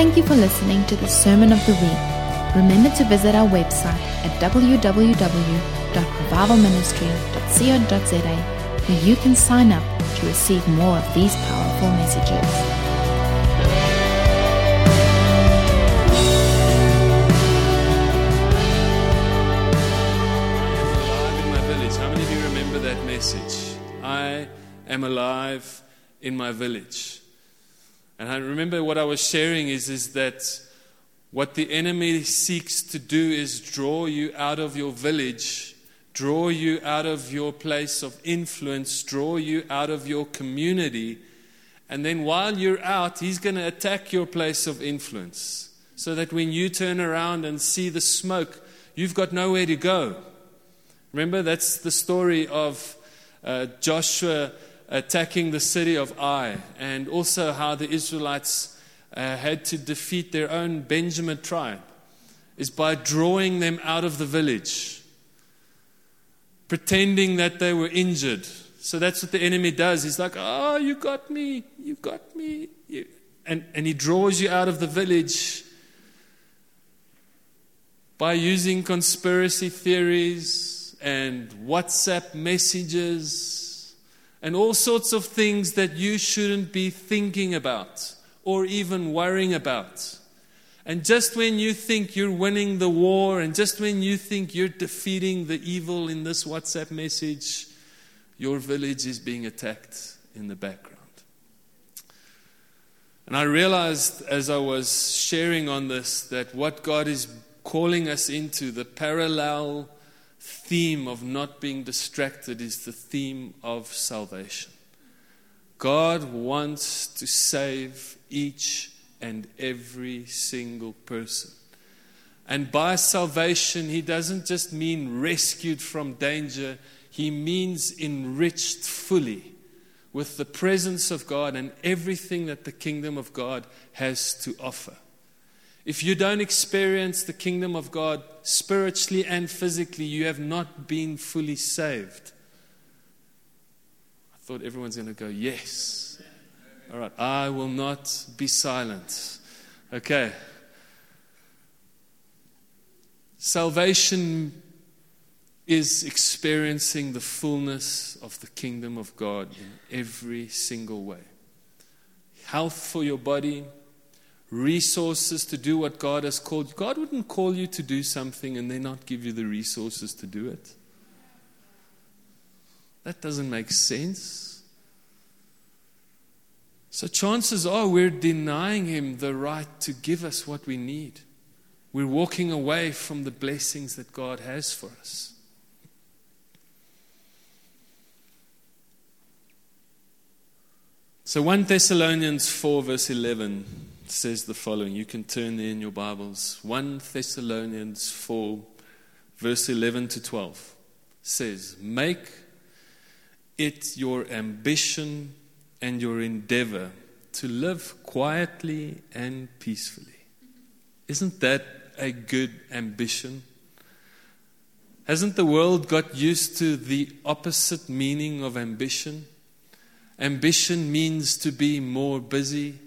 Thank you for listening to the Sermon of the Week. Remember to visit our website at www.revivalministry.co.za where you can sign up to receive more of these powerful messages. I am alive in my village. How many of you remember that message? I am alive in my village. And I remember what I was sharing is, is that what the enemy seeks to do is draw you out of your village, draw you out of your place of influence, draw you out of your community. And then while you're out, he's going to attack your place of influence. So that when you turn around and see the smoke, you've got nowhere to go. Remember, that's the story of uh, Joshua attacking the city of Ai, and also how the Israelites uh, had to defeat their own Benjamin tribe, is by drawing them out of the village, pretending that they were injured. So that's what the enemy does. He's like, Oh, you got me, you got me. You. And, and he draws you out of the village by using conspiracy theories and WhatsApp messages and all sorts of things that you shouldn't be thinking about or even worrying about. And just when you think you're winning the war, and just when you think you're defeating the evil in this WhatsApp message, your village is being attacked in the background. And I realized as I was sharing on this that what God is calling us into, the parallel theme of not being distracted, is the theme of salvation. God wants to save each and every single person. And by salvation, He doesn't just mean rescued from danger, He means enriched fully with the presence of God and everything that the kingdom of God has to offer. If you don't experience the kingdom of God spiritually and physically, you have not been fully saved. I thought everyone's going to go, Yes. All right, I will not be silent. Okay. Salvation is experiencing the fullness of the kingdom of God in every single way. Health for your body, resources to do what God has called. God wouldn't call you to do something and then not give you the resources to do it. That doesn't make sense. So, chances are we're denying Him the right to give us what we need. We're walking away from the blessings that God has for us. So 1 Thessalonians 4, verse 11 says the following. You can turn there in your Bibles. 1 Thessalonians 4, verse 11 to 12 says, Make it your ambition and your endeavor to live quietly and peacefully. Isn't that a good ambition? Hasn't the world got used to the opposite meaning of ambition? Ambition means to be more busy,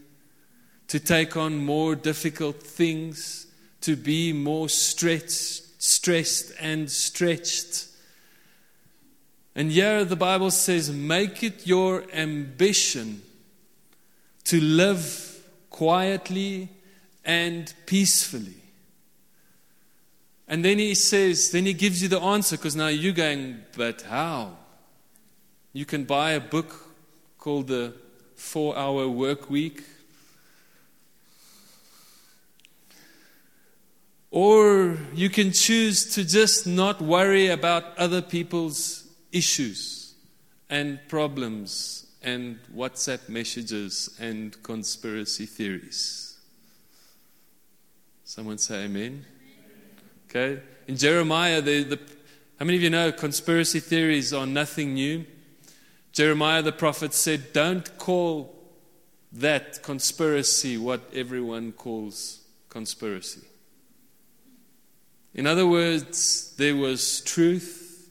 to take on more difficult things, to be more stretched, stressed and stretched. And here the Bible says, make it your ambition to live quietly and peacefully. And then he says, then he gives you the answer because now you're going, but how? You can buy a book called the Four Hour Work Week. Or you can choose to just not worry about other people's issues and problems and WhatsApp messages and conspiracy theories. Someone say amen. Okay? In Jeremiah, the, the, how many of you know conspiracy theories are nothing new? Jeremiah the prophet said, Don't call that conspiracy what everyone calls conspiracy. In other words, there was truth,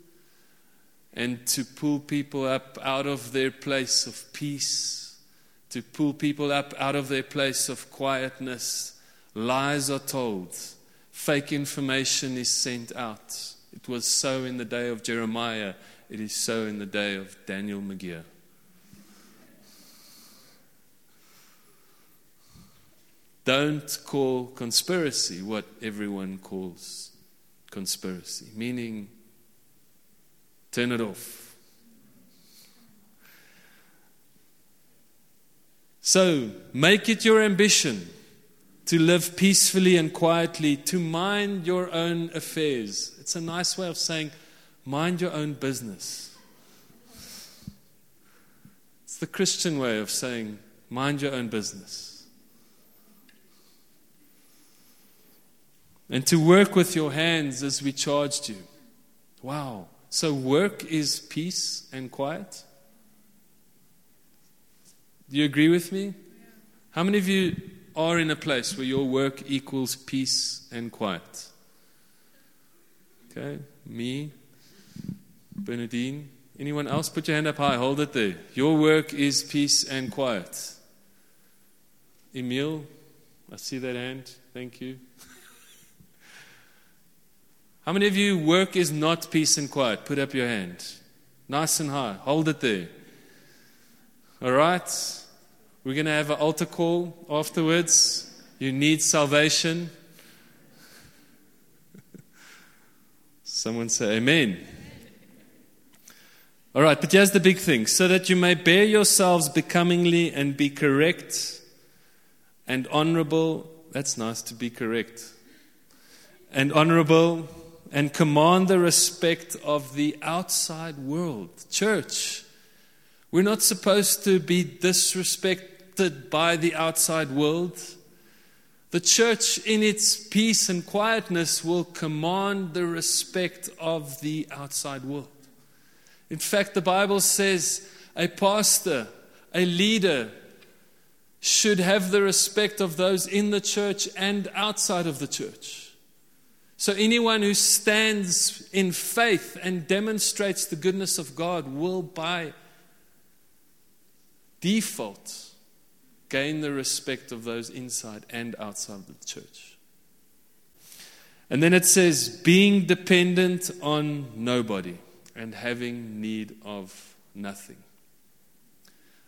and to pull people up out of their place of peace, to pull people up out of their place of quietness. Lies are told, fake information is sent out. It was so in the day of Jeremiah, it is so in the day of Daniel McGear. Don't call conspiracy what everyone calls conspiracy, meaning turn it off. So, make it your ambition to live peacefully and quietly, to mind your own affairs. It's a nice way of saying, mind your own business. It's the Christian way of saying, mind your own business. And to work with your hands as we charged you. Wow. So, work is peace and quiet? Do you agree with me? How many of you are in a place where your work equals peace and quiet? Okay, me, Bernadine. Anyone else? Put your hand up high. Hold it there. Your work is peace and quiet. Emil, I see that hand. Thank you. How many of you work is not peace and quiet? Put up your hand. Nice and high. Hold it there. All right. We're going to have an altar call afterwards. You need salvation. Someone say amen. All right, but here's the big thing so that you may bear yourselves becomingly and be correct and honorable. That's nice to be correct. And honorable and command the respect of the outside world. Church, we're not supposed to be disrespected by the outside world. The church, in its peace and quietness, will command the respect of the outside world. In fact, the Bible says a pastor, a leader, should have the respect of those in the church and outside of the church. So, anyone who stands in faith and demonstrates the goodness of God will, by default, gain the respect of those inside and outside the church. And then it says, being dependent on nobody and having need of nothing.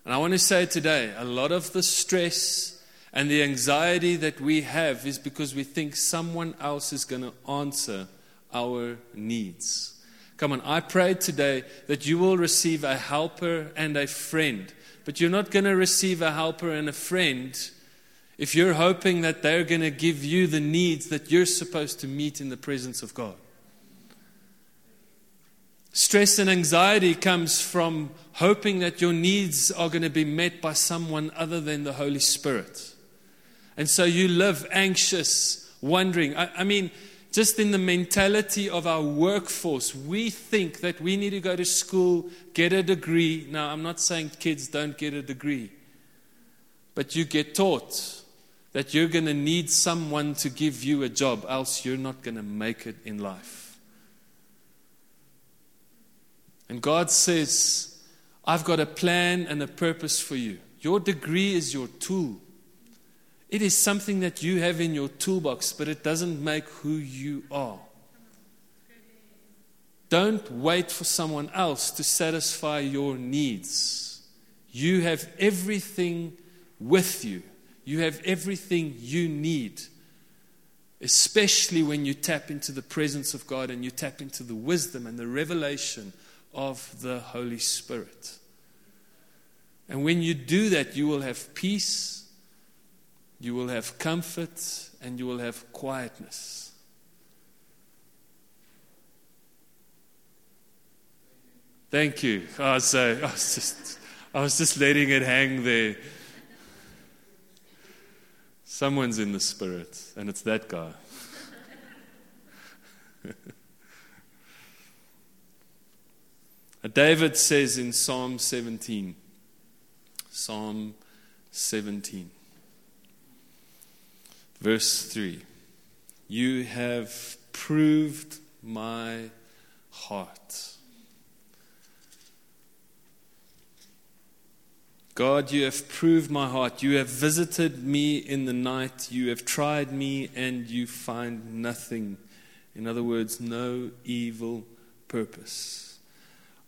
And I want to say today, a lot of the stress and the anxiety that we have is because we think someone else is going to answer our needs. Come on, I pray today that you will receive a helper and a friend. But you're not going to receive a helper and a friend if you're hoping that they're going to give you the needs that you're supposed to meet in the presence of God. Stress and anxiety comes from hoping that your needs are going to be met by someone other than the Holy Spirit. And so you live anxious, wondering. I, I, mean, just in the mentality of our workforce, we think that we need to go to school, get a degree. Now, I'm not saying kids don't get a degree, but you get taught that you're going to need someone to give you a job, else you're not going to make it in life. And God says, I've got a plan and a purpose for you. Your degree is your tool. It is something that you have in your toolbox, but it doesn't make who you are. Don't wait for someone else to satisfy your needs. You have everything with you, you have everything you need, especially when you tap into the presence of God and you tap into the wisdom and the revelation of the Holy Spirit. And when you do that, you will have peace you will have comfort and you will have quietness. Thank you. Oh, I was just, I was just letting it hang there. Someone's in the spirit, and it's that guy. David says in Psalm 17, Psalm 17. Verse 3 You have proved my heart. God, you have proved my heart. You have visited me in the night. You have tried me and you find nothing. In other words, no evil purpose.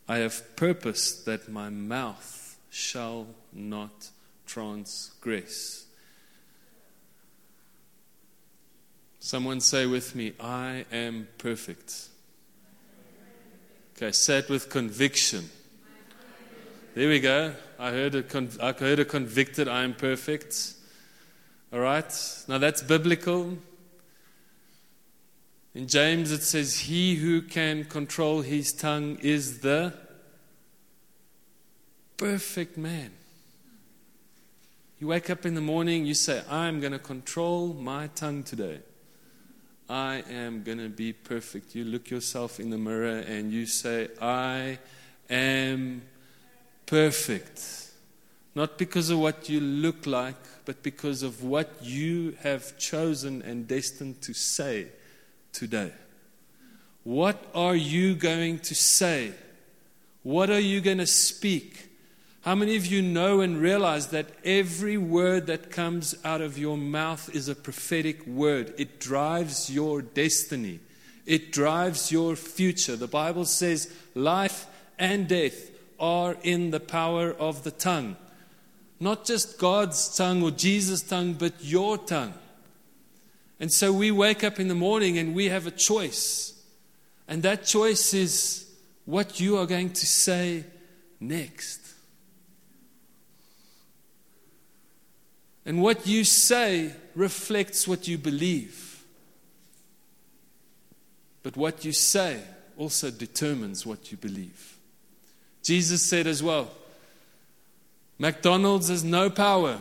I have purposed that my mouth shall not transgress. Someone say with me, I am perfect. Okay, say it with conviction. There we go. I heard a, I heard a convicted, I am perfect. All right? Now that's biblical. In James it says, He who can control his tongue is the perfect man. You wake up in the morning, you say, I'm going to control my tongue today. I am going to be perfect. You look yourself in the mirror and you say, I am perfect. Not because of what you look like, but because of what you have chosen and destined to say today. What are you going to say? What are you going to speak? How many of you know and realize that every word that comes out of your mouth is a prophetic word? It drives your destiny, it drives your future. The Bible says life and death are in the power of the tongue. Not just God's tongue or Jesus' tongue, but your tongue. And so we wake up in the morning and we have a choice. And that choice is what you are going to say next. And what you say reflects what you believe. But what you say also determines what you believe. Jesus said as well McDonald's has no power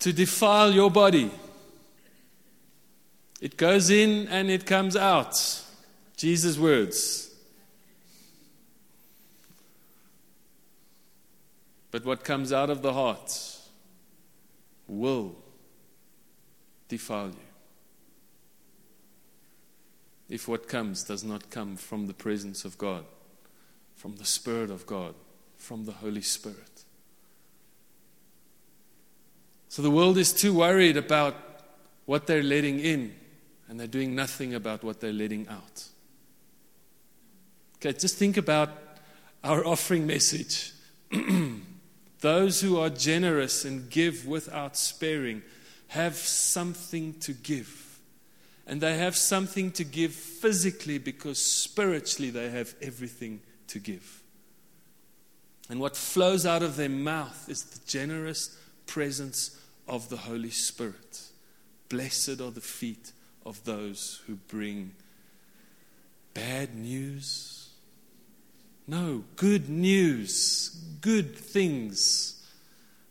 to defile your body. It goes in and it comes out. Jesus' words. But what comes out of the heart will defile you. If what comes does not come from the presence of God from the Spirit of God, from the Holy Spirit. So the world is too worried about what they're letting in, and they're doing nothing about what they're letting out. Okay, just think about our offering message. Those who are generous and give without sparing have something to give. And they have something to give physically because spiritually they have everything to give. And what flows out of their mouth is the generous presence of the Holy Spirit. Blessed are the feet of those who bring bad news. No, good news, good things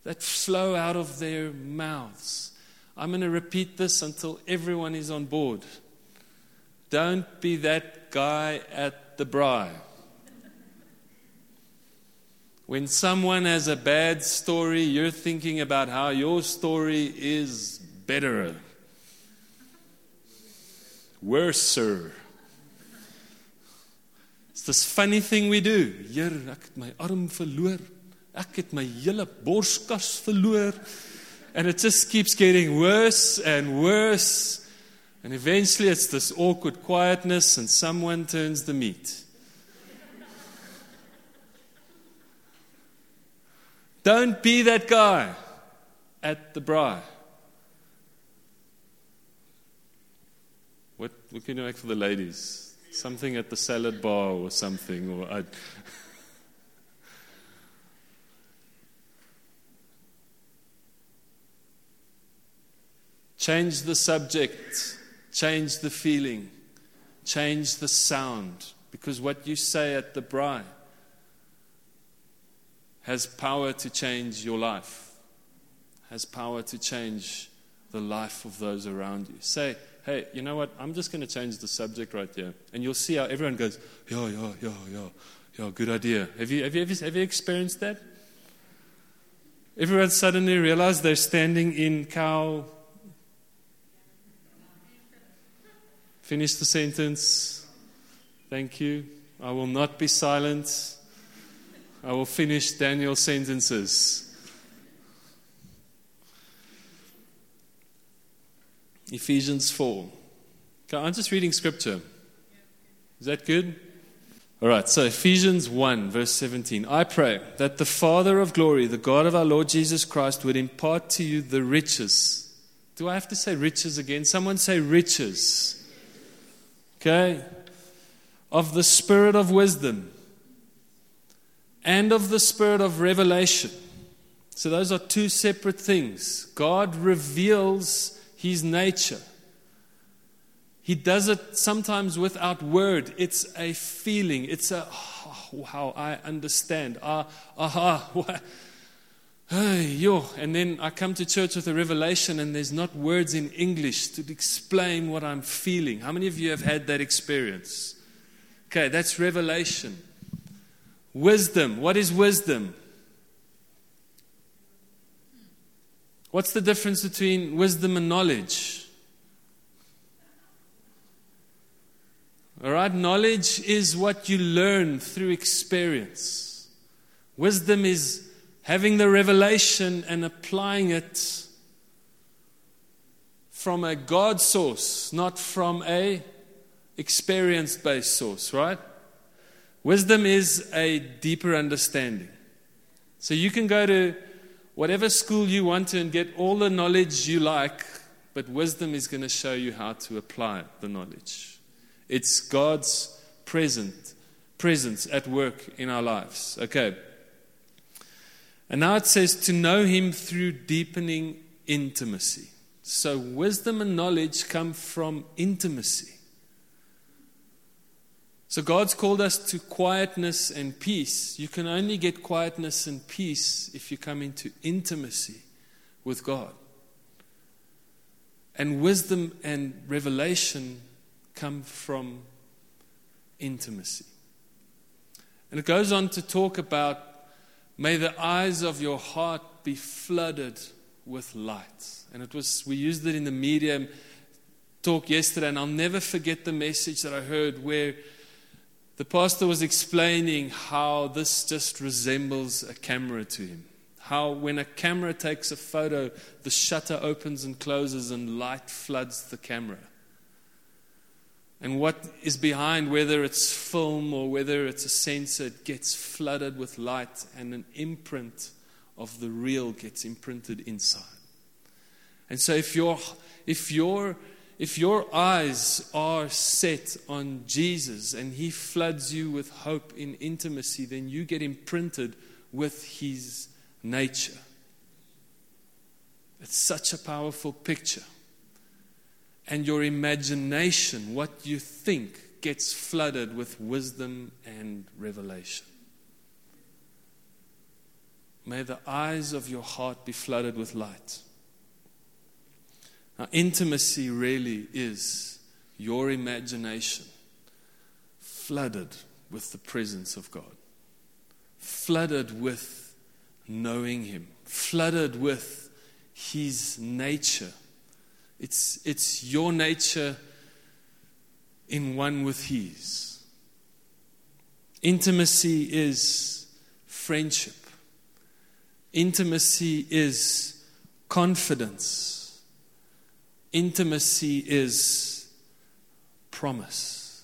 that flow out of their mouths. I'm going to repeat this until everyone is on board. Don't be that guy at the braai. When someone has a bad story, you're thinking about how your story is better, worser. It's this funny thing we do. Heer, ek het my arm verloor. Ek het my hele borskas verloor. And it just keeps getting worse and worse. And eventually it's this awkward quietness and someone turns the meat. Don't be that guy at the braai. What, what can you make for the ladies? Something at the salad bar or something, or I, Change the subject, change the feeling, change the sound, because what you say at the braai has power to change your life, has power to change the life of those around you. Say, hey, you know what? I'm just going to change the subject right there. And you'll see how everyone goes, yeah, yeah, yeah, yeah, yeah, good idea. Have you, have you, ever, have you experienced that? Everyone suddenly realized they're standing in cow. Finish the sentence. Thank you. I will not be silent. I will finish Daniel's sentences. Ephesians 4. Okay, I'm just reading scripture. Is that good? All right, so Ephesians 1, verse 17. I pray that the Father of glory, the God of our Lord Jesus Christ, would impart to you the riches. Do I have to say riches again? Someone say riches. Okay? Of the spirit of wisdom and of the spirit of revelation. So those are two separate things. God reveals his nature. He does it sometimes without word. It's a feeling. It's a, oh, how I understand. Ah, aha. Hey, yo. And then I come to church with a revelation, and there's not words in English to explain what I'm feeling. How many of you have had that experience? Okay, that's revelation. Wisdom. What is wisdom? What's the difference between wisdom and knowledge? All right, knowledge is what you learn through experience. Wisdom is having the revelation and applying it from a God source, not from a experience based source, right? Wisdom is a deeper understanding. So you can go to whatever school you want to and get all the knowledge you like, but wisdom is going to show you how to apply the knowledge. It's God's present presence at work in our lives. Okay. And now it says to know him through deepening intimacy. So wisdom and knowledge come from intimacy. So God's called us to quietness and peace. You can only get quietness and peace if you come into intimacy with God. And wisdom and revelation come from intimacy. And it goes on to talk about may the eyes of your heart be flooded with light. And it was we used it in the medium talk yesterday, and I'll never forget the message that I heard where the pastor was explaining how this just resembles a camera to him. How, when a camera takes a photo, the shutter opens and closes and light floods the camera. And what is behind, whether it's film or whether it's a sensor, it gets flooded with light, and an imprint of the real gets imprinted inside. And so, if, you if you're if your eyes are set on Jesus and He floods you with hope in intimacy, then you get imprinted with His nature. It's such a powerful picture. And your imagination, what you think, gets flooded with wisdom and revelation. May the eyes of your heart be flooded with light. Now, intimacy really is your imagination flooded with the presence of God, flooded with knowing Him, flooded with His nature. It's, it's your nature in one with His. Intimacy is friendship, intimacy is confidence. Intimacy is promise.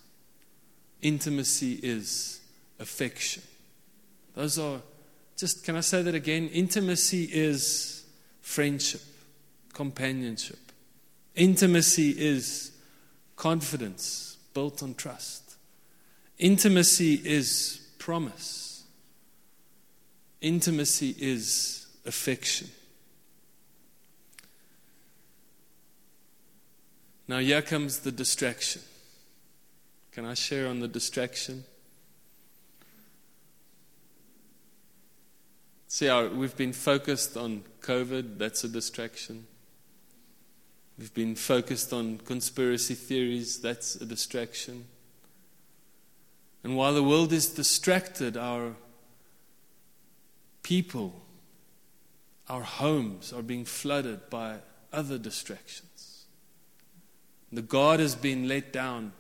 Intimacy is affection. Those are just, can I say that again? Intimacy is friendship, companionship. Intimacy is confidence built on trust. Intimacy is promise. Intimacy is affection. Now, here comes the distraction. Can I share on the distraction? See, we've been focused on COVID, that's a distraction. We've been focused on conspiracy theories, that's a distraction. And while the world is distracted, our people, our homes are being flooded by other distractions. The God has been let down.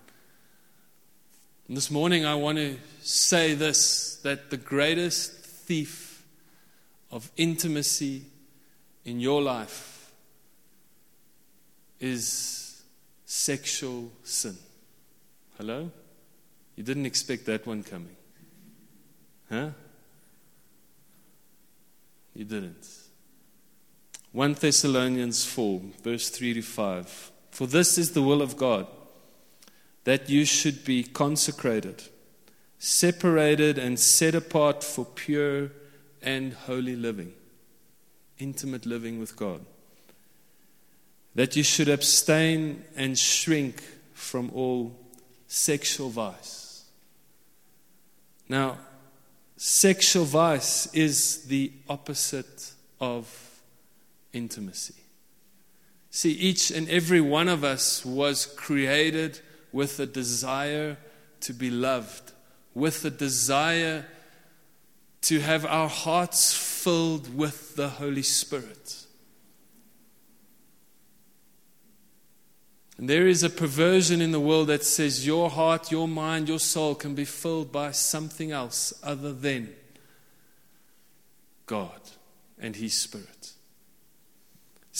And this morning, I want to say this that the greatest thief of intimacy in your life is sexual sin. Hello? You didn't expect that one coming. Huh? You didn't. 1 Thessalonians 4, verse 3 to 5. For this is the will of God, that you should be consecrated, separated, and set apart for pure and holy living, intimate living with God. That you should abstain and shrink from all sexual vice. Now, sexual vice is the opposite of intimacy. See, each and every one of us was created with a desire to be loved, with a desire to have our hearts filled with the Holy Spirit. And there is a perversion in the world that says your heart, your mind, your soul can be filled by something else other than God and His Spirit.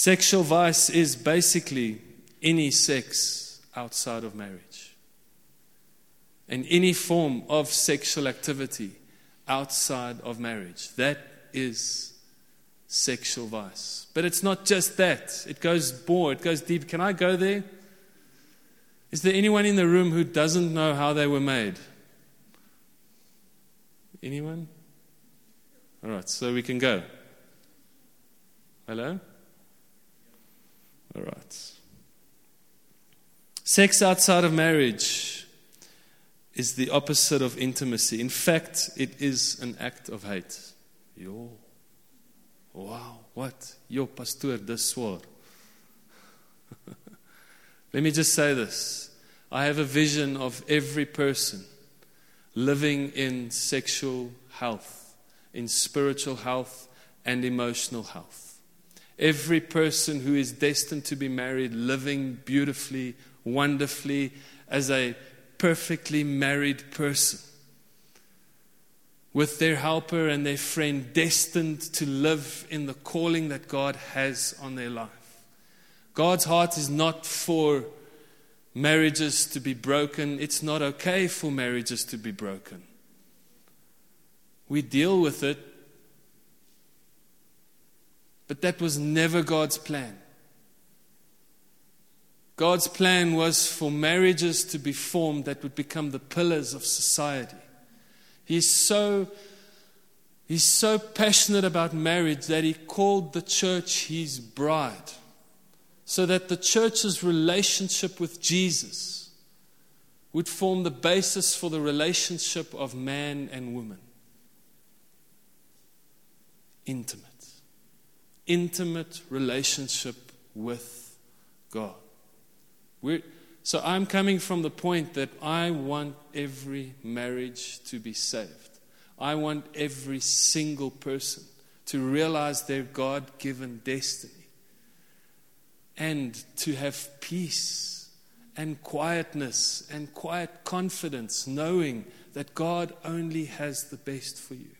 Sexual vice is basically any sex outside of marriage and any form of sexual activity outside of marriage. That is sexual vice. But it's not just that, it goes more, it goes deep. Can I go there? Is there anyone in the room who doesn't know how they were made? Anyone? All right, so we can go. Hello? All right. Sex outside of marriage is the opposite of intimacy. In fact, it is an act of hate. Yo. Wow, what? Yo, pastor, dis swaar. Let me just say this. I have a vision of every person living in sexual health, in spiritual health, and emotional health. Every person who is destined to be married living beautifully, wonderfully, as a perfectly married person. With their helper and their friend, destined to live in the calling that God has on their life. God's heart is not for marriages to be broken. It's not okay for marriages to be broken. We deal with it, but that was never God's plan. God's plan was for marriages to be formed that would become the pillars of society. He's so, he's so passionate about marriage that he called the church his bride so that the church's relationship with Jesus would form the basis for the relationship of man and woman. Intimate. Intimate relationship with God. We're, so I'm coming from the point that I want every marriage to be saved. I want every single person to realize their God given destiny and to have peace and quietness and quiet confidence, knowing that God only has the best for you.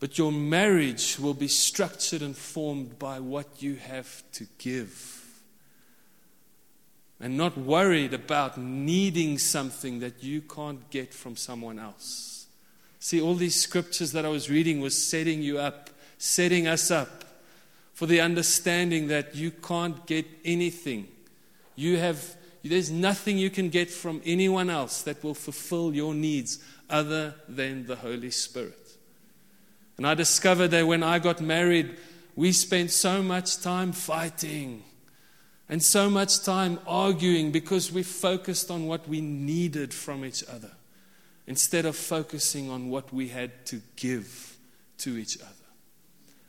But your marriage will be structured and formed by what you have to give. And not worried about needing something that you can't get from someone else. See, all these scriptures that I was reading was setting you up, setting us up for the understanding that you can't get anything. You have, there's nothing you can get from anyone else that will fulfill your needs other than the Holy Spirit. And I discovered that when I got married, we spent so much time fighting and so much time arguing because we focused on what we needed from each other instead of focusing on what we had to give to each other.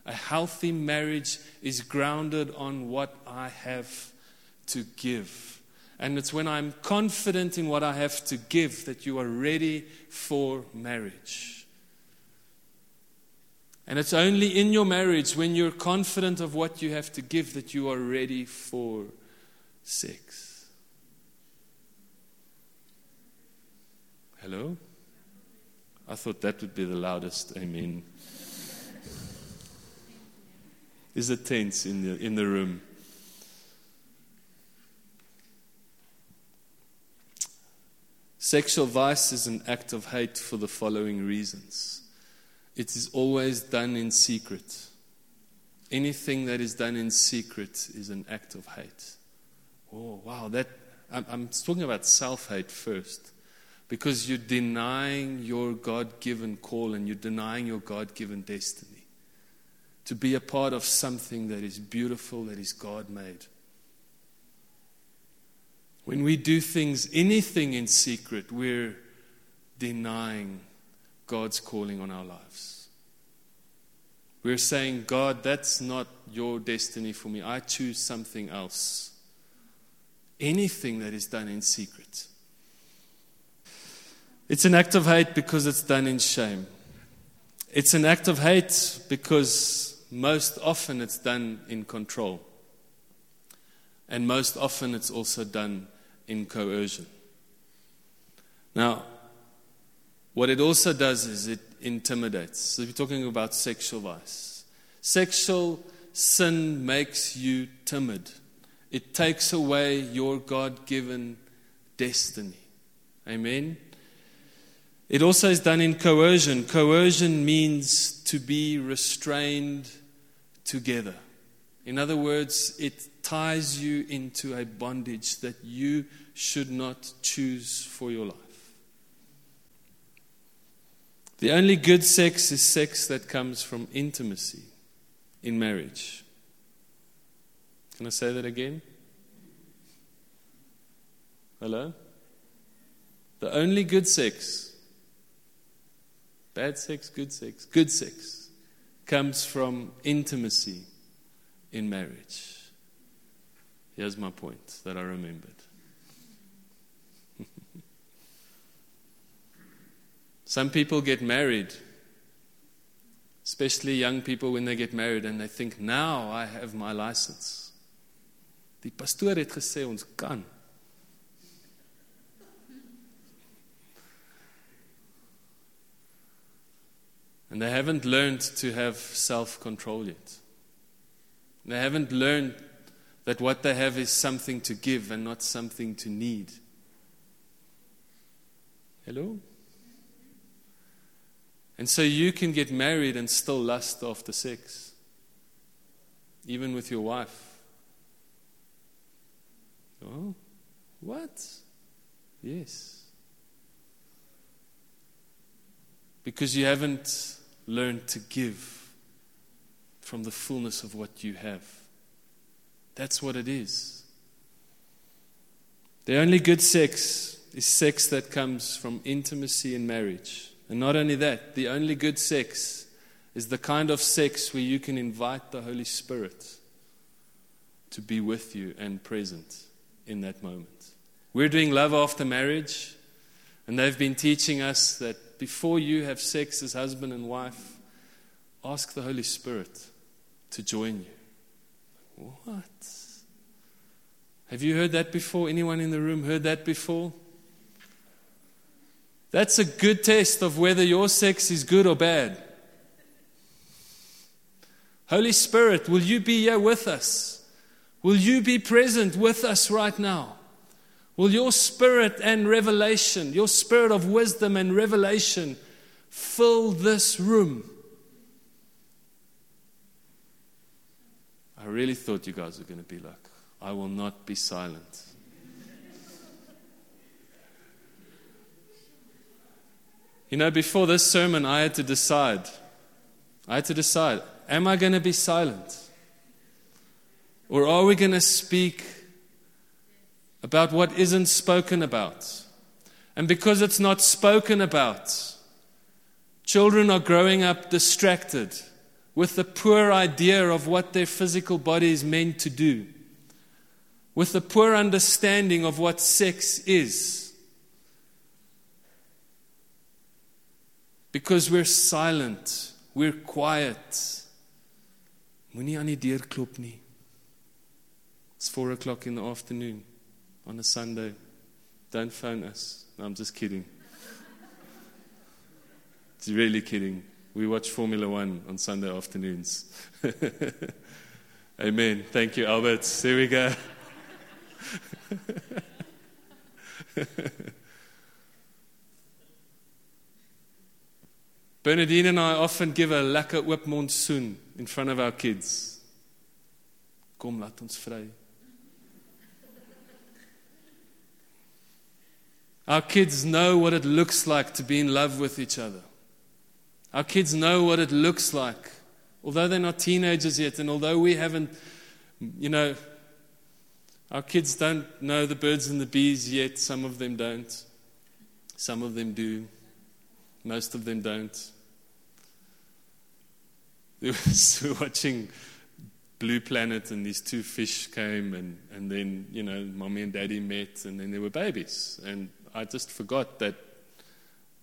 A healthy marriage is grounded on what I have to give. And it's when I'm confident in what I have to give that you are ready for marriage. And it's only in your marriage when you're confident of what you have to give that you are ready for sex. Hello? I thought that would be the loudest amen. Is it tense in the, in the room? Sexual vice is an act of hate for the following reasons it is always done in secret. Anything that is done in secret is an act of hate. Oh, wow. That, I'm, I'm talking about self hate first because you're denying your God given call and you're denying your God given destiny to be a part of something that is beautiful, that is God made. When we do things, anything in secret, we're denying God's calling on our lives. We're saying, God, that's not your destiny for me. I choose something else. Anything that is done in secret. It's an act of hate because it's done in shame. It's an act of hate because most often it's done in control. And most often it's also done in coercion. Now, what it also does is it intimidates. So, we're talking about sexual vice. Sexual sin makes you timid, it takes away your God given destiny. Amen? It also is done in coercion. Coercion means to be restrained together. In other words, it ties you into a bondage that you should not choose for your life. The only good sex is sex that comes from intimacy in marriage. Can I say that again? Hello? The only good sex, bad sex, good sex, good sex, comes from intimacy in marriage. Here's my point that I remembered. Some people get married, especially young people when they get married, and they think, now I have my license. Die pastoor het gesê ons kan. And they haven't learned to have self control yet. They haven't learned that what they have is something to give and not something to need. Hello? And so you can get married and still lust after sex, even with your wife. Oh, what? Yes. Because you haven't learned to give from the fullness of what you have. That's what it is. The only good sex is sex that comes from intimacy in marriage. And not only that, the only good sex is the kind of sex where you can invite the Holy Spirit to be with you and present in that moment. We're doing love after marriage, and they've been teaching us that before you have sex as husband and wife, ask the Holy Spirit to join you. What? Have you heard that before? Anyone in the room heard that before? That's a good test of whether your sex is good or bad. Holy Spirit, will you be here with us? Will you be present with us right now? Will your spirit and revelation, your spirit of wisdom and revelation, fill this room? I really thought you guys were going to be like, I will not be silent. You know, before this sermon, I had to decide. I had to decide am I going to be silent? Or are we going to speak about what isn't spoken about? And because it's not spoken about, children are growing up distracted with the poor idea of what their physical body is meant to do, with the poor understanding of what sex is. Because we're silent, we're quiet. Moenie aan die deur klop nie. It's four o'clock in the afternoon on a Sunday. Don't phone us. No, I'm just kidding. It's really kidding. We watch Formula One on Sunday afternoons. Amen. Thank you, Albert. There we go. Bernadine and I often give a lekker oop monsoon in front of our kids. Kom laat ons vry. Our kids know what it looks like to be in love with each other. Our kids know what it looks like, although they're not teenagers yet, and although we haven't, you know, our kids don't know the birds and the bees yet. Some of them don't. Some of them do. Most of them don't. They were watching Blue Planet, and these two fish came, and, and then, you know, mommy and daddy met, and then there were babies. And I just forgot that,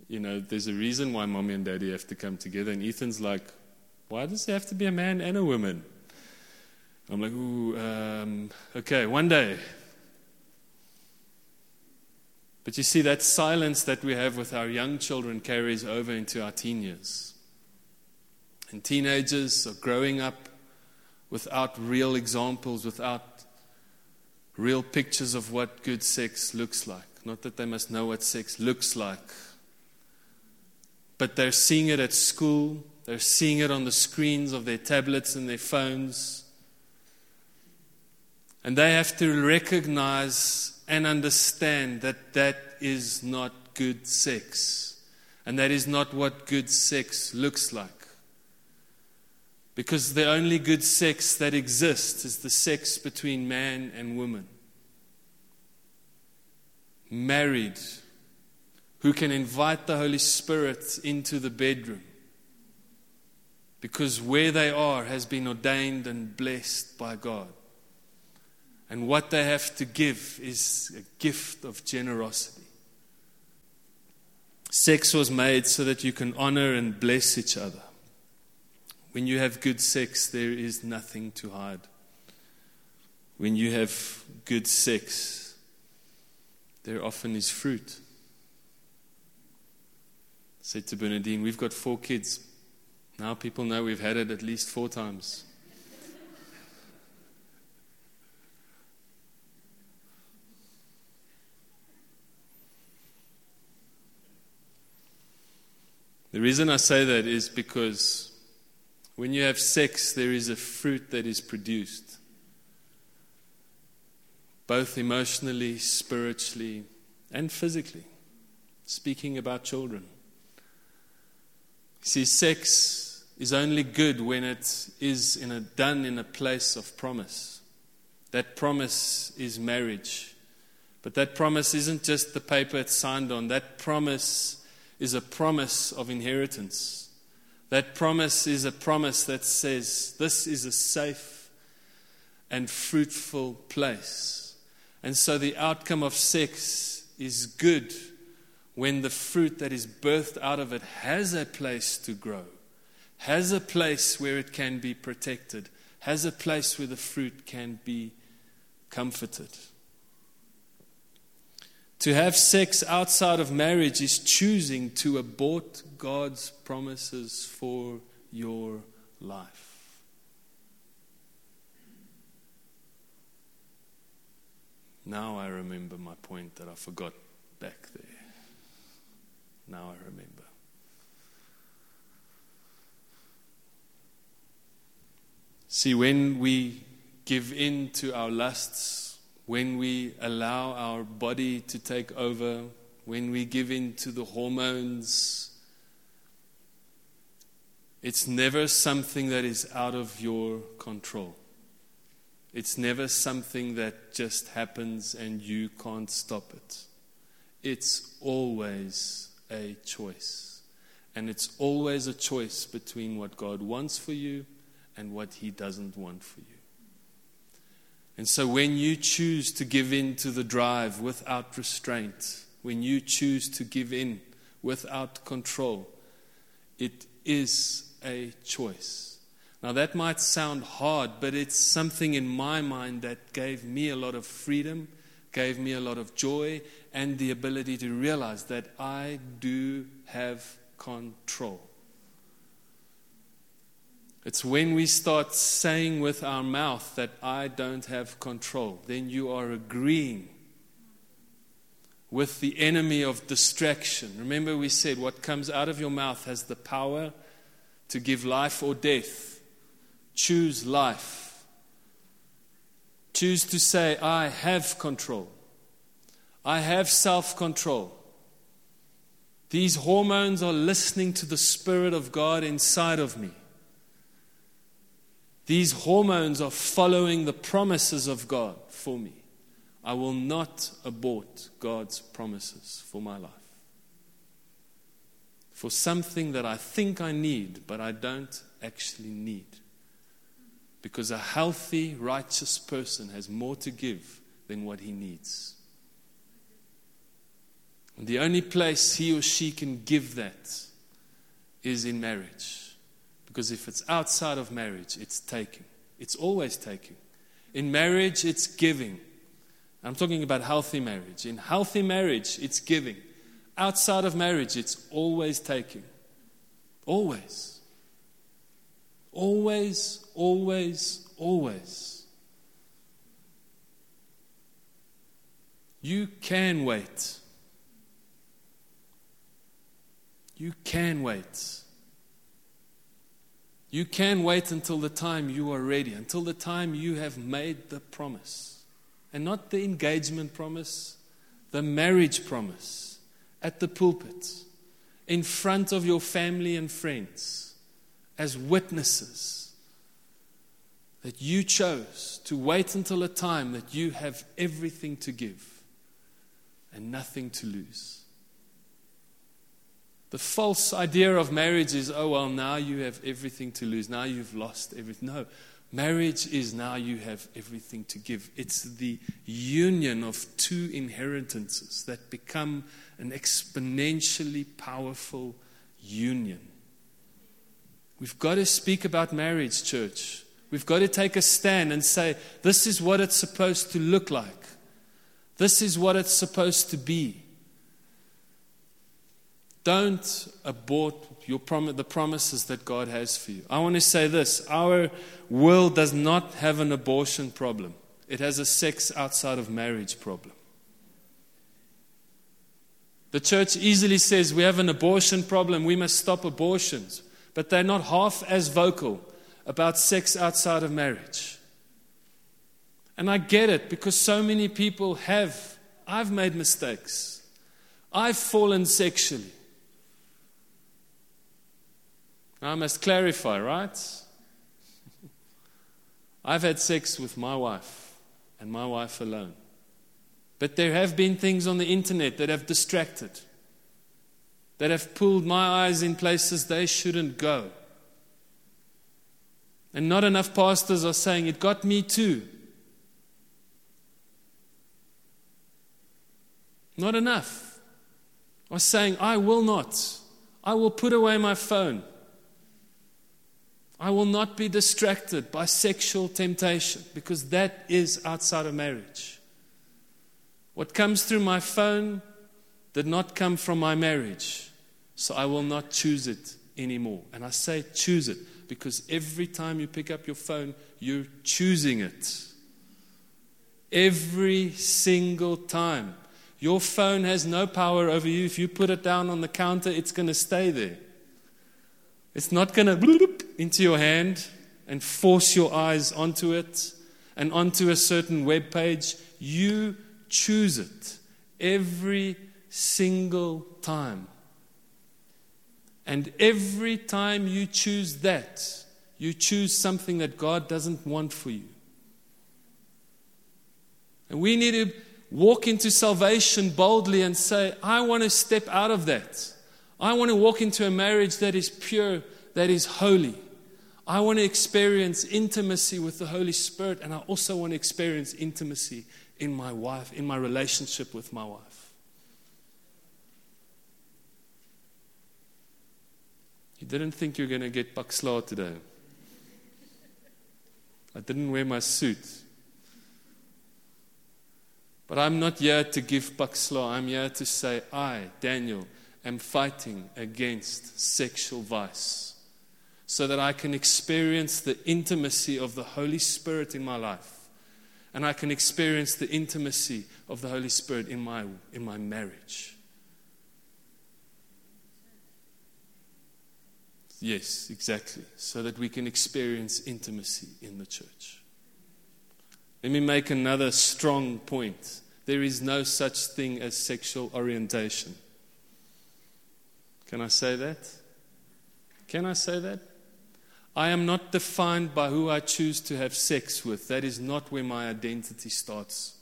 you know, there's a reason why mommy and daddy have to come together. And Ethan's like, why does there have to be a man and a woman? I'm like, ooh, um, okay, one day. But you see, that silence that we have with our young children carries over into our teen years. And teenagers are growing up without real examples, without real pictures of what good sex looks like. Not that they must know what sex looks like, but they're seeing it at school, they're seeing it on the screens of their tablets and their phones. And they have to recognize and understand that that is not good sex. And that is not what good sex looks like. Because the only good sex that exists is the sex between man and woman married who can invite the Holy Spirit into the bedroom because where they are has been ordained and blessed by God. And what they have to give is a gift of generosity. Sex was made so that you can honor and bless each other. When you have good sex, there is nothing to hide. When you have good sex, there often is fruit. I said to Bernadine, We've got four kids. Now people know we've had it at least four times. The reason I say that is because when you have sex, there is a fruit that is produced both emotionally, spiritually, and physically. Speaking about children. See, sex is only good when it is in a, done in a place of promise. That promise is marriage. But that promise isn't just the paper it's signed on, that promise is a promise of inheritance. That promise is a promise that says, This is a safe and fruitful place. And so the outcome of sex is good when the fruit that is birthed out of it has a place to grow, has a place where it can be protected, has a place where the fruit can be comforted. To have sex outside of marriage is choosing to abort God's promises for your life. Now I remember my point that I forgot back there. Now I remember. See, when we give in to our lusts, when we allow our body to take over, when we give in to the hormones, it's never something that is out of your control. It's never something that just happens and you can't stop it. It's always a choice. And it's always a choice between what God wants for you and what He doesn't want for you. And so when you choose to give in to the drive without restraint, when you choose to give in without control, it is a choice. Now, that might sound hard, but it's something in my mind that gave me a lot of freedom, gave me a lot of joy, and the ability to realize that I do have control. It's when we start saying with our mouth that I don't have control, then you are agreeing with the enemy of distraction. Remember, we said what comes out of your mouth has the power to give life or death. Choose life. Choose to say, I have control. I have self control. These hormones are listening to the Spirit of God inside of me. These hormones are following the promises of God for me. I will not abort God's promises for my life. For something that I think I need, but I don't actually need. Because a healthy, righteous person has more to give than what he needs. And the only place he or she can give that is in marriage. Because if it's outside of marriage, it's taking. It's always taking. In marriage, it's giving. I'm talking about healthy marriage. In healthy marriage, it's giving. Outside of marriage, it's always taking. Always. Always, always, always. You can wait. You can wait. You can wait until the time you are ready, until the time you have made the promise and not the engagement promise, the marriage promise at the pulpit, in front of your family and friends, as witnesses that you chose to wait until a time that you have everything to give and nothing to lose. The false idea of marriage is, oh, well, now you have everything to lose. Now you've lost everything. No, Marriage is now you have everything to give. It's the union of two inheritances that become an exponentially powerful union. We've got to speak about marriage, church. We've got to take a stand and say, this is what it's supposed to look like. This is what it's supposed to be. Don't abort your prom- the promises that God has for you. I want to say this our world does not have an abortion problem, it has a sex outside of marriage problem. The church easily says we have an abortion problem, we must stop abortions, but they're not half as vocal about sex outside of marriage. And I get it because so many people have. I've made mistakes. I've fallen sexually. I must clarify, right? I've had sex with my wife and my wife alone. But there have been things on the internet that have distracted, that have pulled my eyes in places they shouldn't go. And not enough pastors are saying, It got me too. Not enough. Are saying, I will not. I will put away my phone. I will not be distracted by sexual temptation because that is outside of marriage. What comes through my phone did not come from my marriage, so I will not choose it anymore. And I say choose it because every time you pick up your phone, you're choosing it. Every single time. Your phone has no power over you. If you put it down on the counter, it's going to stay there. It's not going to into your hand and force your eyes onto it and onto a certain web page. You choose it every single time. And every time you choose that, you choose something that God doesn't want for you. And we need to walk into salvation boldly and say, I want to step out of that. I want to walk into a marriage that is pure, that is holy. I want to experience intimacy with the Holy Spirit, and I also want to experience intimacy in my wife, in my relationship with my wife. You didn't think you were going to get Paxla today. I didn't wear my suit. But I'm not here to give Paxla. I'm here to say, I, Daniel, am fighting against sexual vice so that I can experience the intimacy of the Holy Spirit in my life and I can experience the intimacy of the Holy Spirit in my, in my marriage. Yes, exactly. So that we can experience intimacy in the church. Let me make another strong point. There is no such thing as sexual orientation. Can I say that? Can I say that? I am not defined by who I choose to have sex with. That is not where my identity starts.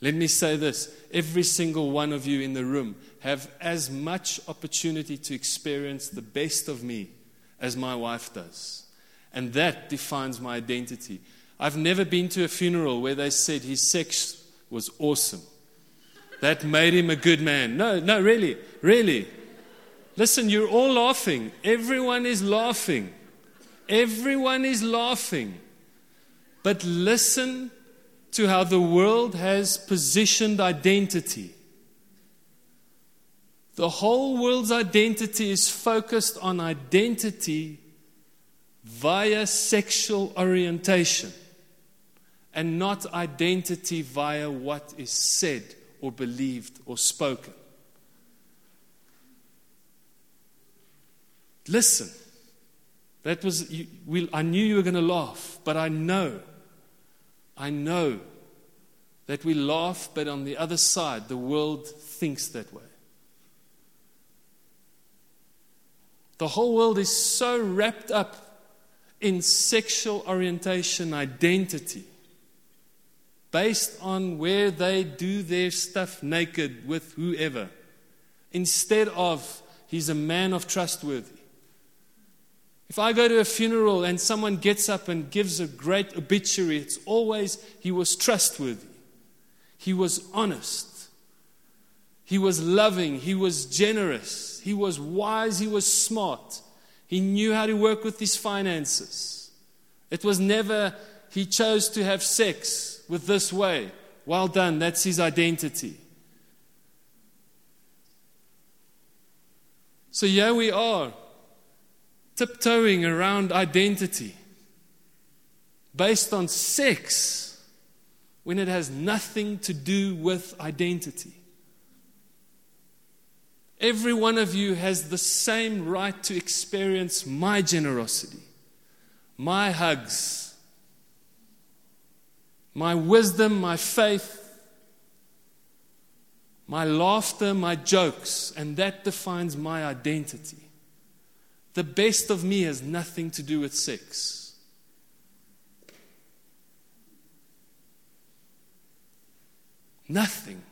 Let me say this every single one of you in the room have as much opportunity to experience the best of me as my wife does. And that defines my identity. I've never been to a funeral where they said his sex was awesome. That made him a good man. No, no, really, really. Listen, you're all laughing. Everyone is laughing. Everyone is laughing. But listen to how the world has positioned identity. The whole world's identity is focused on identity via sexual orientation and not identity via what is said or believed or spoken. Listen. That was, you, we, I knew you were going to laugh, but I know, I know that we laugh, but on the other side, the world thinks that way. The whole world is so wrapped up in sexual orientation identity based on where they do their stuff naked with whoever instead of he's a man of trustworthy if I go to a funeral and someone gets up and gives a great obituary, it's always he was trustworthy, he was honest, he was loving, he was generous, he was wise, he was smart, he knew how to work with his finances. It was never he chose to have sex with this way. Well done, that's his identity. So here we are tiptoeing around identity based on sex when it has nothing to do with identity. Every one of you has the same right to experience my generosity, my hugs, my wisdom, my faith, my laughter, my jokes, and that defines my identity. The best of me has nothing to do with sex. Nothing.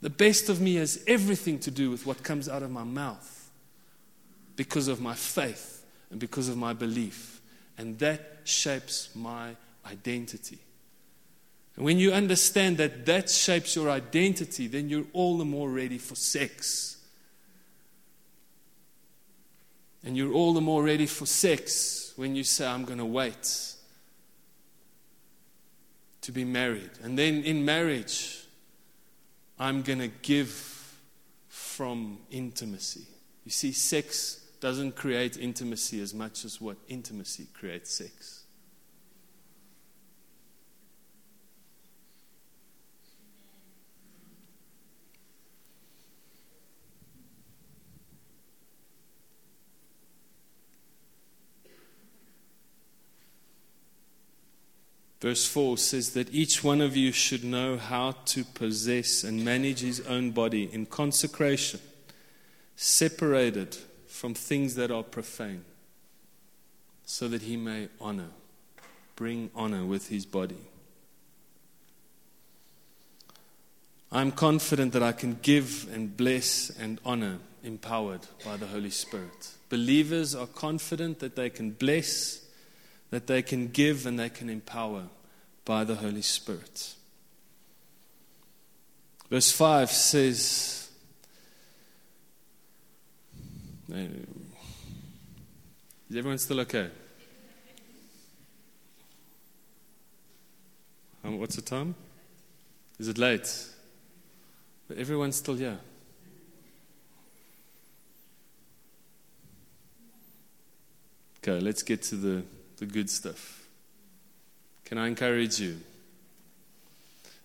The best of me has everything to do with what comes out of my mouth because of my faith and because of my belief. And that shapes my identity. And when you understand that that shapes your identity, then you're all the more ready for sex. And you're all the more ready for sex when you say, I'm going to wait to be married. And then in marriage, I'm going to give from intimacy. You see, sex doesn't create intimacy as much as what intimacy creates sex. Verse 4 says that each one of you should know how to possess and manage his own body in consecration, separated from things that are profane, so that he may honor, bring honor with his body. I'm confident that I can give and bless and honor empowered by the Holy Spirit. Believers are confident that they can bless that they can give and they can empower by the Holy Spirit. Verse 5 says, Is everyone still okay? Um, what's the time? Is it late? But everyone's still here. Okay, let's get to the the good stuff. Can I encourage you?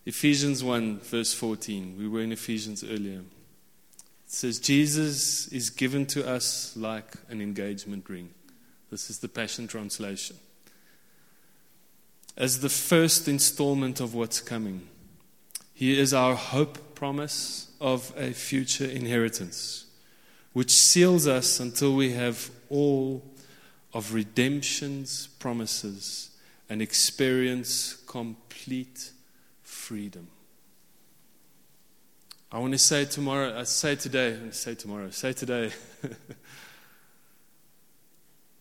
Ephesians 1, verse 14. We were in Ephesians earlier. It says, Jesus is given to us like an engagement ring. This is the Passion Translation. As the first installment of what's coming, He is our hope promise of a future inheritance, which seals us until we have all of redemption's promises and experience complete freedom. I want to say tomorrow, I uh, say today, I say tomorrow, say today.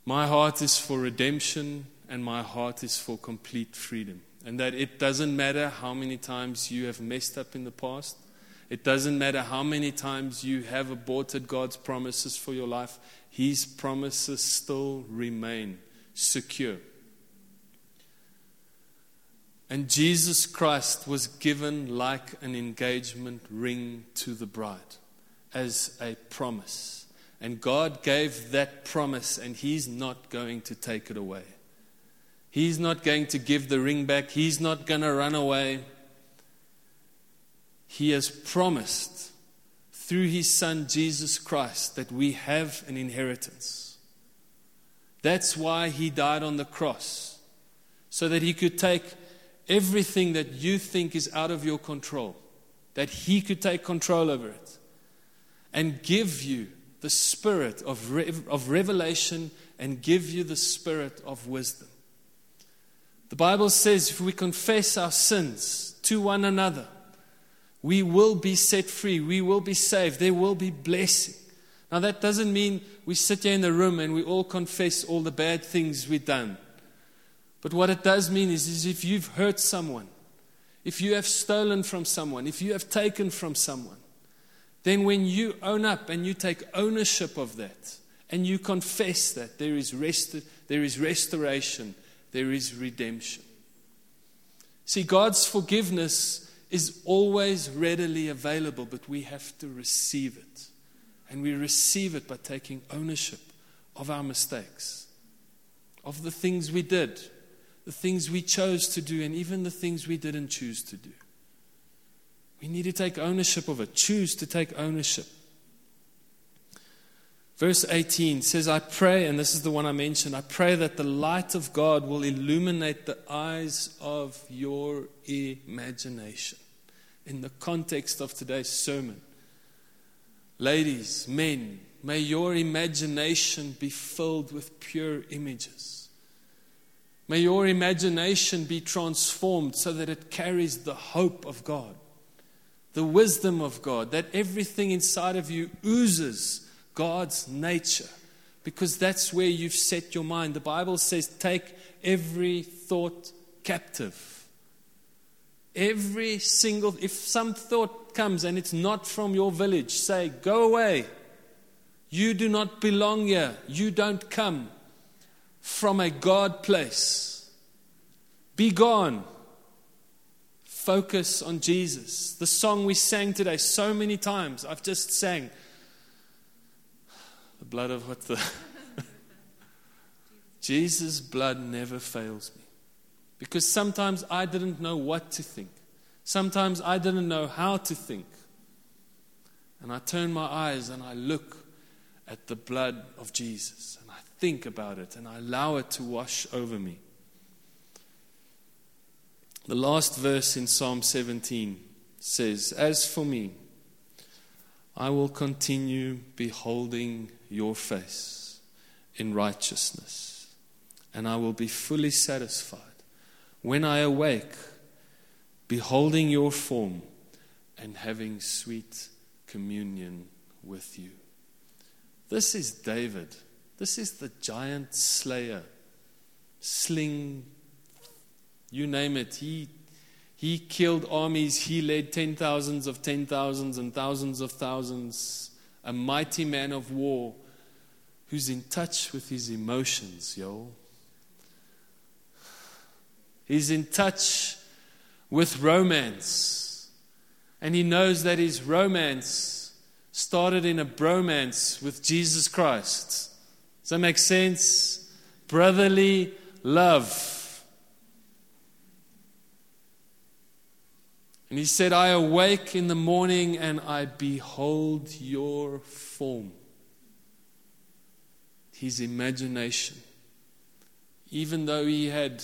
my heart is for redemption and my heart is for complete freedom. And that it doesn't matter how many times you have messed up in the past, it doesn't matter how many times you have aborted God's promises for your life, His promises still remain secure. And Jesus Christ was given like an engagement ring to the bride as a promise. And God gave that promise, and He's not going to take it away. He's not going to give the ring back, He's not going to run away. He has promised through His Son Jesus Christ that we have an inheritance. That's why He died on the cross, so that He could take everything that you think is out of your control, that He could take control over it and give you the spirit of, of revelation and give you the spirit of wisdom. The Bible says if we confess our sins to one another, we will be set free, we will be saved, there will be blessing. Now, that doesn't mean we sit here in the room and we all confess all the bad things we've done. But what it does mean is, is if you've hurt someone, if you have stolen from someone, if you have taken from someone, then when you own up and you take ownership of that and you confess that, there is, rest, there is restoration, there is redemption. See, God's forgiveness is always readily available, but we have to receive it. And we receive it by taking ownership of our mistakes, of the things we did, the things we chose to do, and even the things we didn't choose to do. We need to take ownership of it, choose to take ownership. Verse 18 says, I pray, and this is the one I mentioned, I pray that the light of God will illuminate the eyes of your imagination. In the context of today's sermon, ladies, men, may your imagination be filled with pure images. May your imagination be transformed so that it carries the hope of God, the wisdom of God, that everything inside of you oozes God's nature, because that's where you've set your mind. The Bible says, take every thought captive. Every single, if some thought comes and it's not from your village, say, go away. You do not belong here. You don't come from a God place. Be gone. Focus on Jesus. The song we sang today so many times, I've just sang. The blood of what the. Jesus' blood never fails me. Because sometimes I didn't know what to think. Sometimes I didn't know how to think. And I turn my eyes and I look at the blood of Jesus and I think about it and I allow it to wash over me. The last verse in Psalm 17 says, As for me, I will continue beholding your face in righteousness, and I will be fully satisfied when I awake, beholding your form and having sweet communion with you. This is David this is the giant slayer. Sling, you name it. He, he killed armies, he led ten thousands of ten thousands and thousands of thousands. A mighty man of war who's in touch with his emotions, yo. He's in touch with romance. And he knows that his romance started in a bromance with Jesus Christ. Does that make sense? brotherly love. And he said, I awake in the morning and I behold your form. His imagination. Even though he had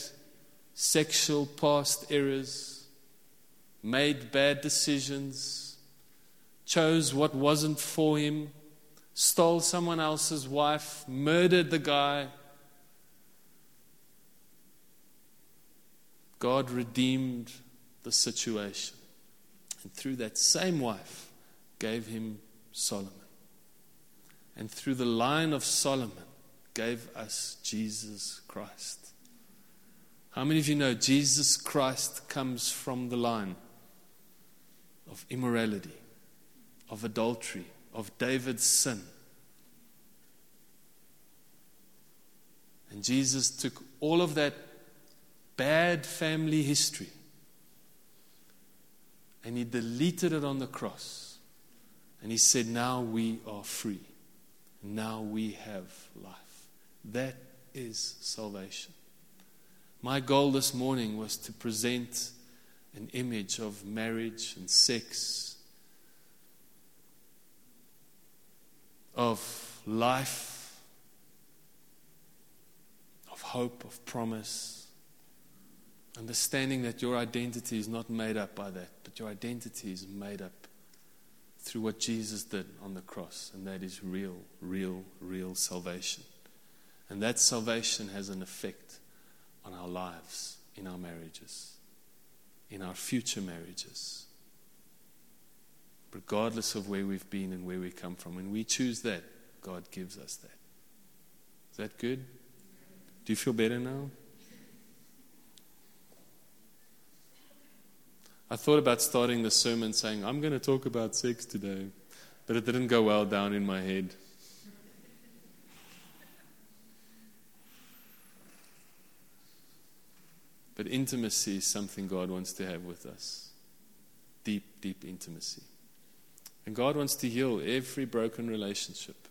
sexual past errors, made bad decisions, chose what wasn't for him, stole someone else's wife, murdered the guy. God redeemed the situation. And through that same wife, gave him Solomon. And through the line of Solomon, gave us Jesus Christ. How many of you know Jesus Christ comes from the line of immorality, of adultery, of David's sin? And Jesus took all of that bad family history and he deleted it on the cross. And he said, Now we are free. Now we have life. That is salvation. My goal this morning was to present an image of marriage and sex, of life, of hope, of promise. Understanding that your identity is not made up by that, but your identity is made up through what Jesus did on the cross, and that is real, real, real salvation. And that salvation has an effect on our lives, in our marriages, in our future marriages. Regardless of where we've been and where we come from. When we choose that, God gives us that. Is that good? Do you feel better now? I thought about starting the sermon saying, I'm going to talk about sex today, but it didn't go well down in my head. But intimacy is something God wants to have with us deep, deep intimacy. And God wants to heal every broken relationship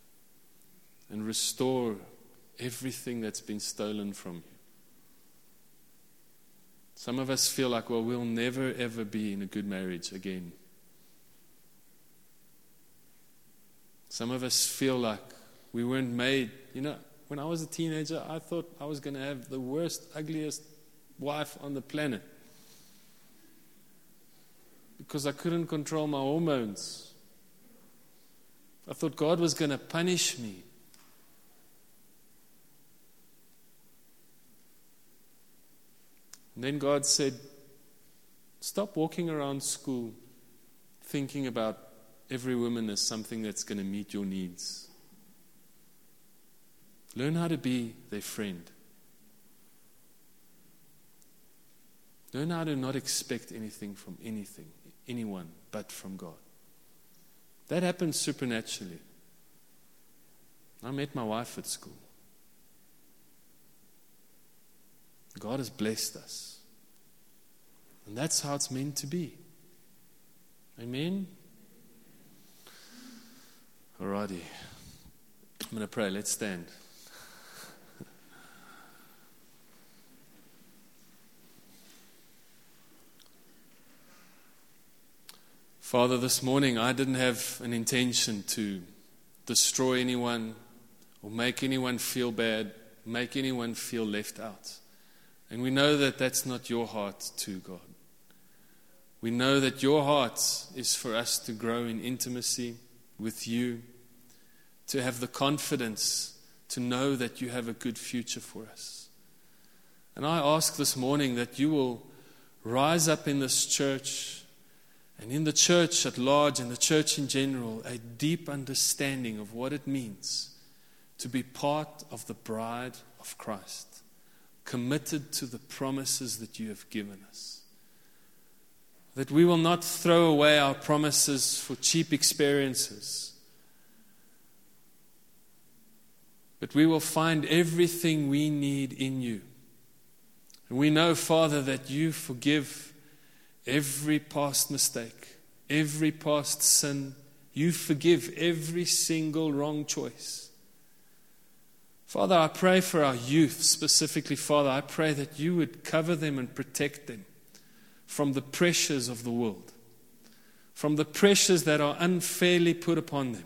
and restore everything that's been stolen from you. Some of us feel like, well, we'll never ever be in a good marriage again. Some of us feel like we weren't made. You know, when I was a teenager, I thought I was going to have the worst, ugliest wife on the planet because I couldn't control my hormones. I thought God was going to punish me. And then God said, Stop walking around school thinking about every woman as something that's going to meet your needs. Learn how to be their friend. Learn how to not expect anything from anything, anyone, but from God. That happens supernaturally. I met my wife at school. God has blessed us. And that's how it's meant to be. Amen? Alrighty. I'm going to pray. Let's stand. Father, this morning I didn't have an intention to destroy anyone or make anyone feel bad, make anyone feel left out. And we know that that's not your heart, too, God. We know that your heart is for us to grow in intimacy with you, to have the confidence to know that you have a good future for us. And I ask this morning that you will rise up in this church and in the church at large and the church in general, a deep understanding of what it means to be part of the bride of Christ, committed to the promises that you have given us. That we will not throw away our promises for cheap experiences, but we will find everything we need in you. And we know, Father, that you forgive every past mistake, every past sin. You forgive every single wrong choice. Father, I pray for our youth specifically, Father. I pray that you would cover them and protect them from the pressures of the world, from the pressures that are unfairly put upon them,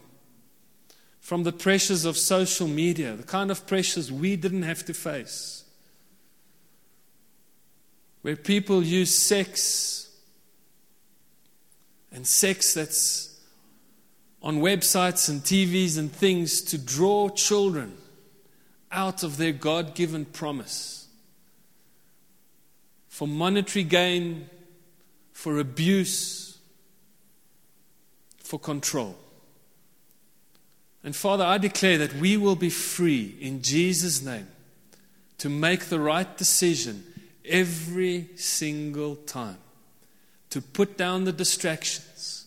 from the pressures of social media, the kind of pressures we didn't have to face, where people use sex and sex that's on websites and TVs and things to draw children out of their God given promise for monetary gain, for abuse, for control. And Father, I declare that we will be free in Jesus' name to make the right decision every single time, to put down the distractions,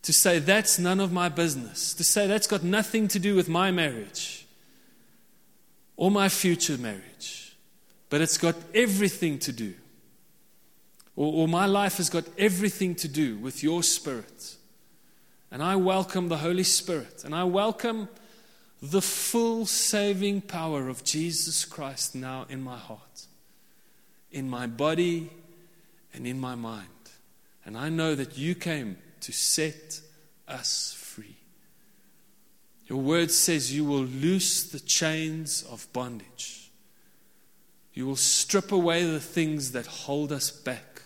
to say that's none of my business, to say that's got nothing to do with my marriage or my future marriage, but it's got everything to do, or, or my life has got everything to do with your Spirit. And I welcome the Holy Spirit, and I welcome the full saving power of Jesus Christ now in my heart, in my body, and in my mind. And I know that you came to set us free. your word says you will loose the chains of bondage. You will strip away the things that hold us back.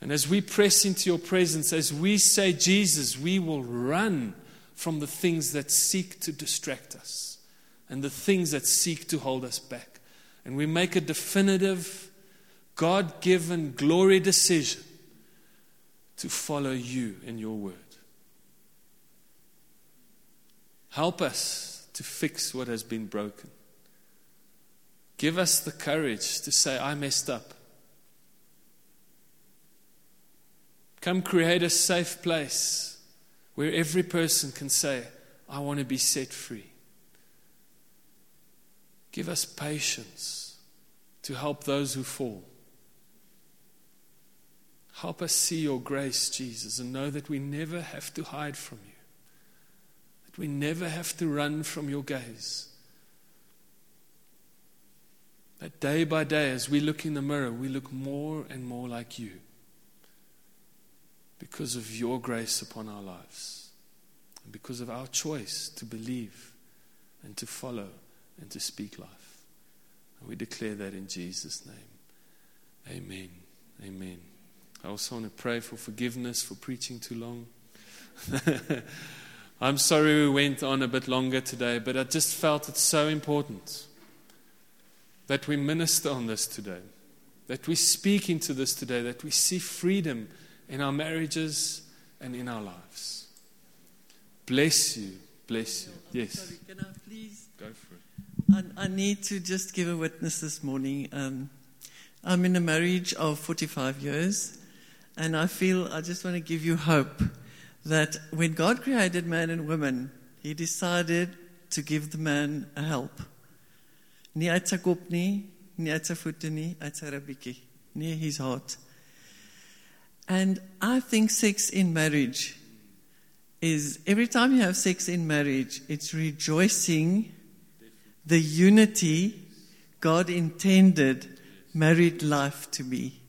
And as we press into your presence, as we say, Jesus, we will run from the things that seek to distract us and the things that seek to hold us back. And we make a definitive, God given glory decision to follow you in your word. Help us to fix what has been broken. Give us the courage to say, I messed up. Come create a safe place where every person can say, I want to be set free. Give us patience to help those who fall. Help us see your grace, Jesus, and know that we never have to hide from you that we never have to run from your gaze. That day by day, as we look in the mirror, we look more and more like you because of your grace upon our lives and because of our choice to believe and to follow and to speak life. And we declare that in Jesus' name. Amen. Amen. I also want to pray for forgiveness for preaching too long. I'm sorry we went on a bit longer today, but I just felt it's so important that we minister on this today, that we speak into this today, that we see freedom in our marriages and in our lives. Bless you. Bless you. Yes. Sorry, can I please? Go for it. I, I need to just give a witness this morning. Um, I'm in a marriage of 45 years, and I feel I just want to give you hope that when God created man and woman, He decided to give the man a help. Nie his heart. And I think sex in marriage is every time you have sex in marriage, it's rejoicing the unity God intended married life to be.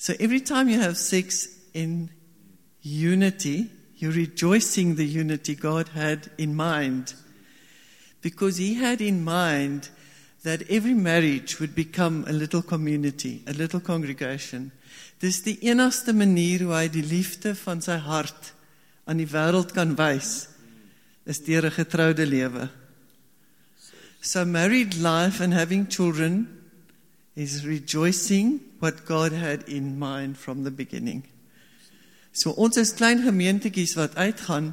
So every time you have sex in unity, you're rejoicing the unity God had in mind. Because He had in mind that every marriage would become a little community, a little congregation. Dis die enigste manier hoe hy die liefde van sy hart aan die wêreld kan wys, is deur 'n getroude lewe. So married life and having children is rejoicing what God had in mind from the beginning. So ons is klein gemeentetjies wat uitgaan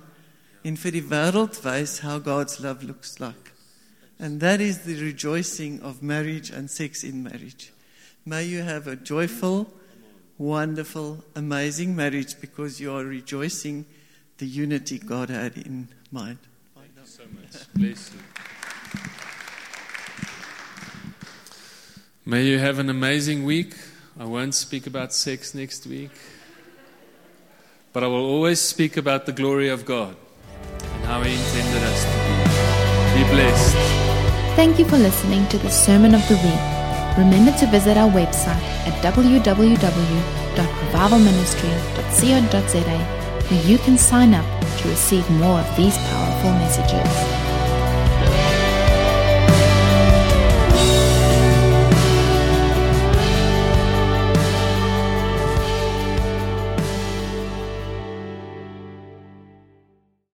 en vir die wêreld wys how God's love looks like. And that is the rejoicing of marriage and sex in marriage. May you have a joyful, wonderful, amazing marriage because you are rejoicing the unity God had in mind. Thank you so much. Bless you. May you have an amazing week. I won't speak about sex next week. But I will always speak about the glory of God and how He intended us to be. Be blessed. Thank you for listening to the Sermon of the Week. Remember to visit our website at www.revivalministry.co.za where you can sign up to receive more of these powerful messages.